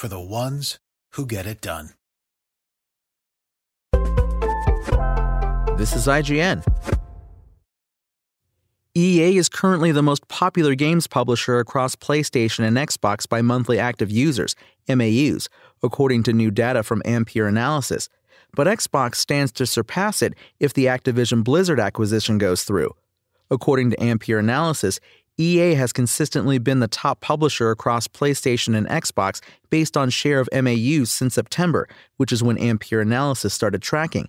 for the ones who get it done. This is IGN. EA is currently the most popular games publisher across PlayStation and Xbox by monthly active users, MAUs, according to new data from Ampere Analysis. But Xbox stands to surpass it if the Activision Blizzard acquisition goes through. According to Ampere Analysis, EA has consistently been the top publisher across PlayStation and Xbox based on share of MAUs since September, which is when Ampere Analysis started tracking.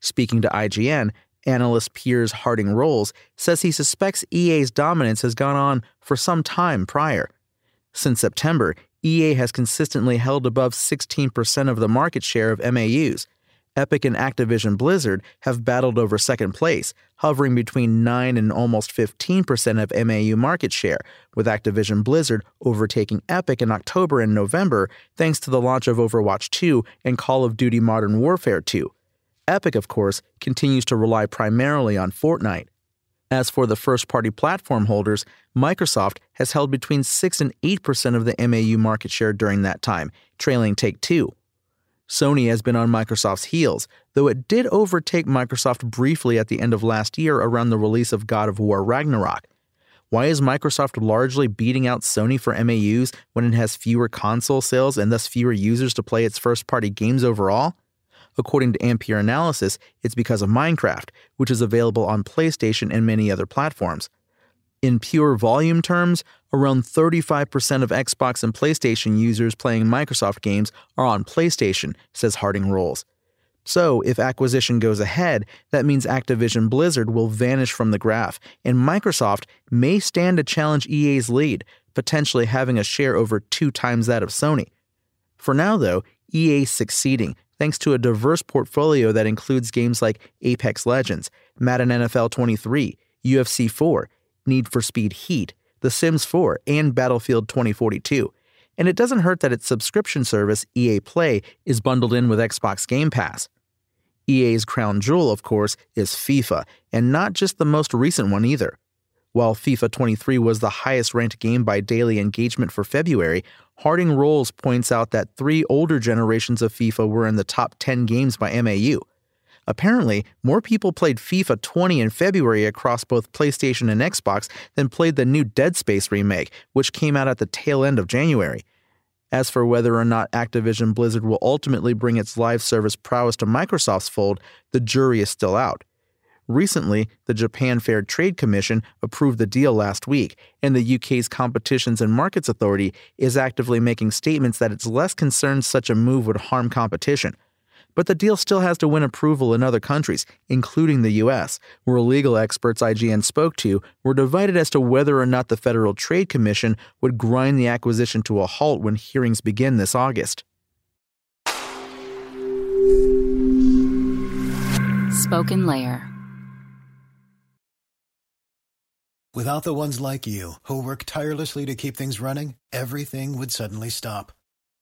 Speaking to IGN, analyst Piers Harding Rolls says he suspects EA's dominance has gone on for some time prior. Since September, EA has consistently held above 16% of the market share of MAUs. Epic and Activision Blizzard have battled over second place, hovering between 9 and almost 15% of MAU market share, with Activision Blizzard overtaking Epic in October and November thanks to the launch of Overwatch 2 and Call of Duty Modern Warfare 2. Epic, of course, continues to rely primarily on Fortnite. As for the first party platform holders, Microsoft has held between 6 and 8% of the MAU market share during that time, trailing Take Two. Sony has been on Microsoft's heels, though it did overtake Microsoft briefly at the end of last year around the release of God of War Ragnarok. Why is Microsoft largely beating out Sony for MAUs when it has fewer console sales and thus fewer users to play its first party games overall? According to Ampere Analysis, it's because of Minecraft, which is available on PlayStation and many other platforms. In pure volume terms, around 35% of Xbox and PlayStation users playing Microsoft games are on PlayStation, says Harding Rolls. So, if acquisition goes ahead, that means Activision Blizzard will vanish from the graph, and Microsoft may stand to challenge EA's lead, potentially having a share over two times that of Sony. For now, though, EA's succeeding thanks to a diverse portfolio that includes games like Apex Legends, Madden NFL 23, UFC 4, Need for Speed Heat, The Sims 4, and Battlefield 2042. And it doesn't hurt that its subscription service, EA Play, is bundled in with Xbox Game Pass. EA's crown jewel, of course, is FIFA, and not just the most recent one either. While FIFA 23 was the highest ranked game by daily engagement for February, Harding Rolls points out that three older generations of FIFA were in the top 10 games by MAU. Apparently, more people played FIFA 20 in February across both PlayStation and Xbox than played the new Dead Space remake, which came out at the tail end of January. As for whether or not Activision Blizzard will ultimately bring its live service prowess to Microsoft's fold, the jury is still out. Recently, the Japan Fair Trade Commission approved the deal last week, and the UK's Competitions and Markets Authority is actively making statements that it's less concerned such a move would harm competition. But the deal still has to win approval in other countries, including the US, where legal experts IGN spoke to were divided as to whether or not the Federal Trade Commission would grind the acquisition to a halt when hearings begin this August. Spoken Layer. Without the ones like you, who work tirelessly to keep things running, everything would suddenly stop.